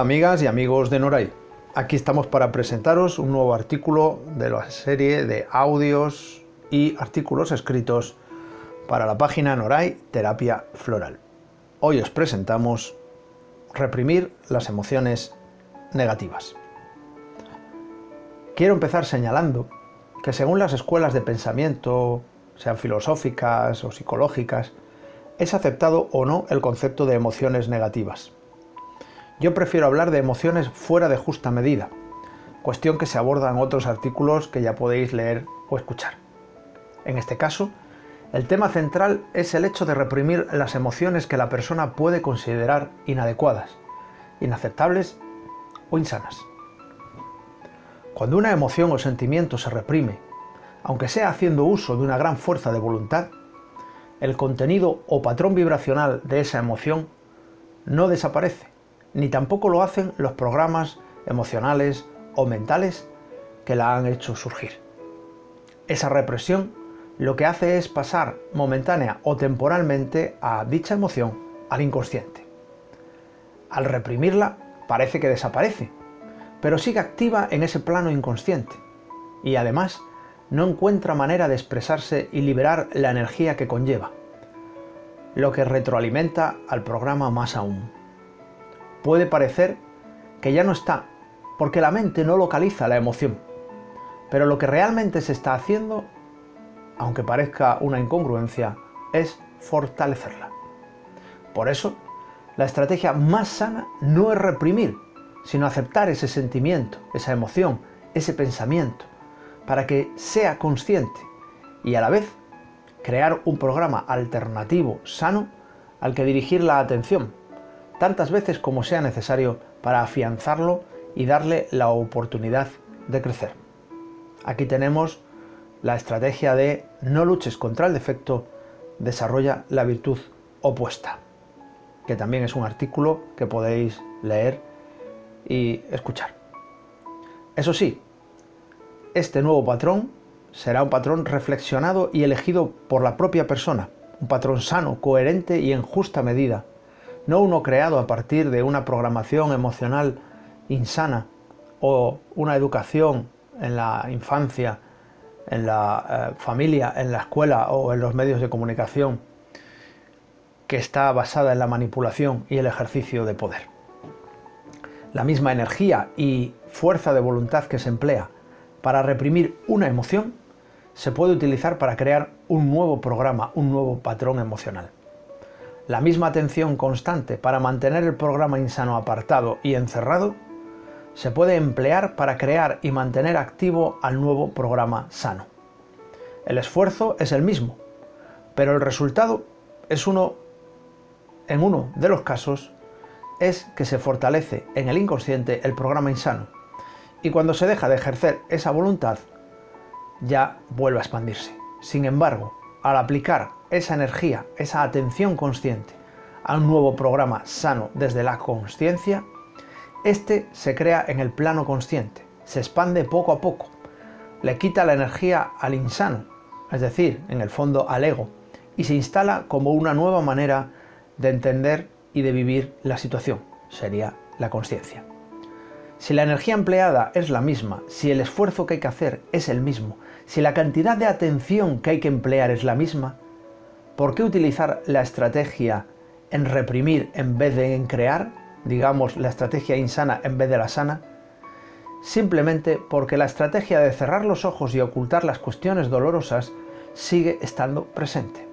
Amigas y amigos de Noray. Aquí estamos para presentaros un nuevo artículo de la serie de audios y artículos escritos para la página Noray Terapia Floral. Hoy os presentamos reprimir las emociones negativas. Quiero empezar señalando que según las escuelas de pensamiento, sean filosóficas o psicológicas, es aceptado o no el concepto de emociones negativas. Yo prefiero hablar de emociones fuera de justa medida, cuestión que se aborda en otros artículos que ya podéis leer o escuchar. En este caso, el tema central es el hecho de reprimir las emociones que la persona puede considerar inadecuadas, inaceptables o insanas. Cuando una emoción o sentimiento se reprime, aunque sea haciendo uso de una gran fuerza de voluntad, el contenido o patrón vibracional de esa emoción no desaparece, ni tampoco lo hacen los programas emocionales o mentales que la han hecho surgir. Esa represión lo que hace es pasar momentánea o temporalmente a dicha emoción al inconsciente. Al reprimirla parece que desaparece, pero sigue activa en ese plano inconsciente y además no encuentra manera de expresarse y liberar la energía que conlleva, lo que retroalimenta al programa más aún. Puede parecer que ya no está, porque la mente no localiza la emoción, pero lo que realmente se está haciendo, aunque parezca una incongruencia, es fortalecerla. Por eso, la estrategia más sana no es reprimir, sino aceptar ese sentimiento, esa emoción, ese pensamiento, para que sea consciente y a la vez crear un programa alternativo sano al que dirigir la atención, tantas veces como sea necesario para afianzarlo y darle la oportunidad de crecer. Aquí tenemos la estrategia de no luches contra el defecto, desarrolla la virtud opuesta, que también es un artículo que podéis leer y escuchar. Eso sí, este nuevo patrón será un patrón reflexionado y elegido por la propia persona, un patrón sano, coherente y en justa medida, no uno creado a partir de una programación emocional insana o una educación en la infancia, en la eh, familia, en la escuela o en los medios de comunicación que está basada en la manipulación y el ejercicio de poder la misma energía y fuerza de voluntad que se emplea para reprimir una emoción, se puede utilizar para crear un nuevo programa, un nuevo patrón emocional. La misma atención constante para mantener el programa insano apartado y encerrado se puede emplear para crear y mantener activo al nuevo programa sano. El esfuerzo es el mismo, pero el resultado es uno, en uno de los casos, es que se fortalece en el inconsciente el programa insano y cuando se deja de ejercer esa voluntad ya vuelve a expandirse. Sin embargo, al aplicar esa energía, esa atención consciente a un nuevo programa sano desde la conciencia, este se crea en el plano consciente, se expande poco a poco, le quita la energía al insano, es decir, en el fondo al ego, y se instala como una nueva manera de entender y de vivir la situación. Sería la conciencia. Si la energía empleada es la misma, si el esfuerzo que hay que hacer es el mismo, si la cantidad de atención que hay que emplear es la misma, ¿por qué utilizar la estrategia en reprimir en vez de en crear? Digamos, la estrategia insana en vez de la sana. Simplemente porque la estrategia de cerrar los ojos y ocultar las cuestiones dolorosas sigue estando presente.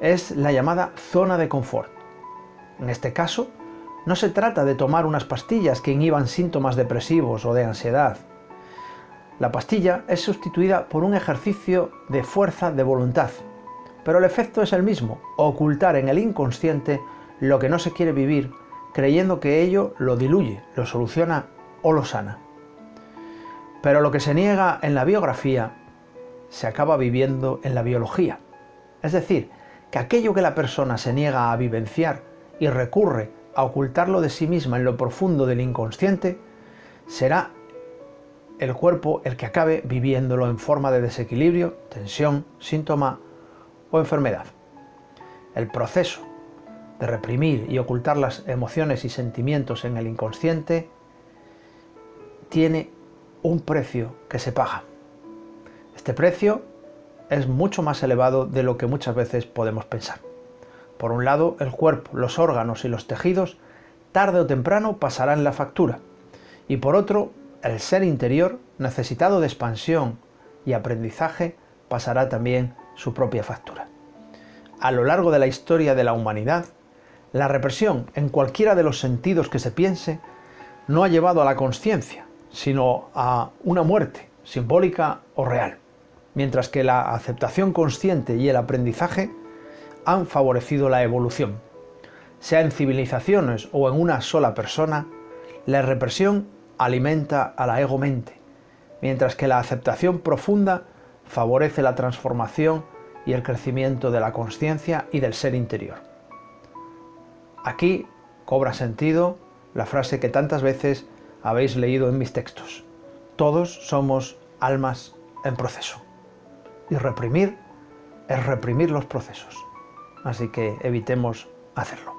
Es la llamada zona de confort. En este caso, no se trata de tomar unas pastillas que inhiban síntomas depresivos o de ansiedad. La pastilla es sustituida por un ejercicio de fuerza de voluntad, pero el efecto es el mismo, ocultar en el inconsciente lo que no se quiere vivir, creyendo que ello lo diluye, lo soluciona o lo sana. Pero lo que se niega en la biografía se acaba viviendo en la biología. Es decir, que aquello que la persona se niega a vivenciar y recurre a ocultarlo de sí misma en lo profundo del inconsciente, será el cuerpo el que acabe viviéndolo en forma de desequilibrio, tensión, síntoma o enfermedad. El proceso de reprimir y ocultar las emociones y sentimientos en el inconsciente, tiene un precio que se paga. Este precio es mucho más elevado de lo que muchas veces podemos pensar. Por un lado, el cuerpo, los órganos y los tejidos tarde o temprano pasarán la factura. Y por otro, el ser interior, necesitado de expansión y aprendizaje, pasará también su propia factura. A lo largo de la historia de la humanidad, la represión, en cualquiera de los sentidos que se piense, no ha llevado a la conciencia, sino a una muerte, simbólica o real, mientras que la aceptación consciente y el aprendizaje han favorecido la evolución. Sea en civilizaciones o en una sola persona, la represión alimenta a la ego-mente, mientras que la aceptación profunda favorece la transformación y el crecimiento de la conciencia y del ser interior. Aquí cobra sentido la frase que tantas veces habéis leído en mis textos. Todos somos almas en proceso. Y reprimir es reprimir los procesos. Así que evitemos hacerlo.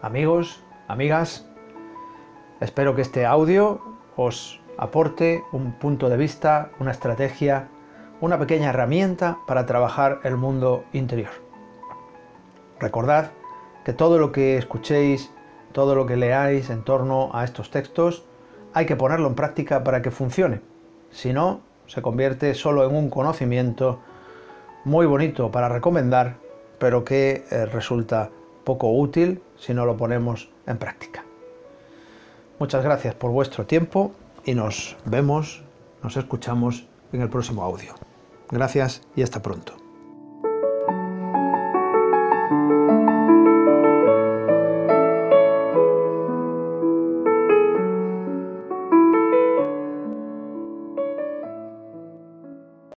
Amigos, amigas, espero que este audio os aporte un punto de vista, una estrategia, una pequeña herramienta para trabajar el mundo interior. Recordad que todo lo que escuchéis, todo lo que leáis en torno a estos textos, hay que ponerlo en práctica para que funcione. Si no, se convierte solo en un conocimiento muy bonito para recomendar, pero que eh, resulta poco útil si no lo ponemos en práctica. Muchas gracias por vuestro tiempo y nos vemos, nos escuchamos en el próximo audio. Gracias y hasta pronto.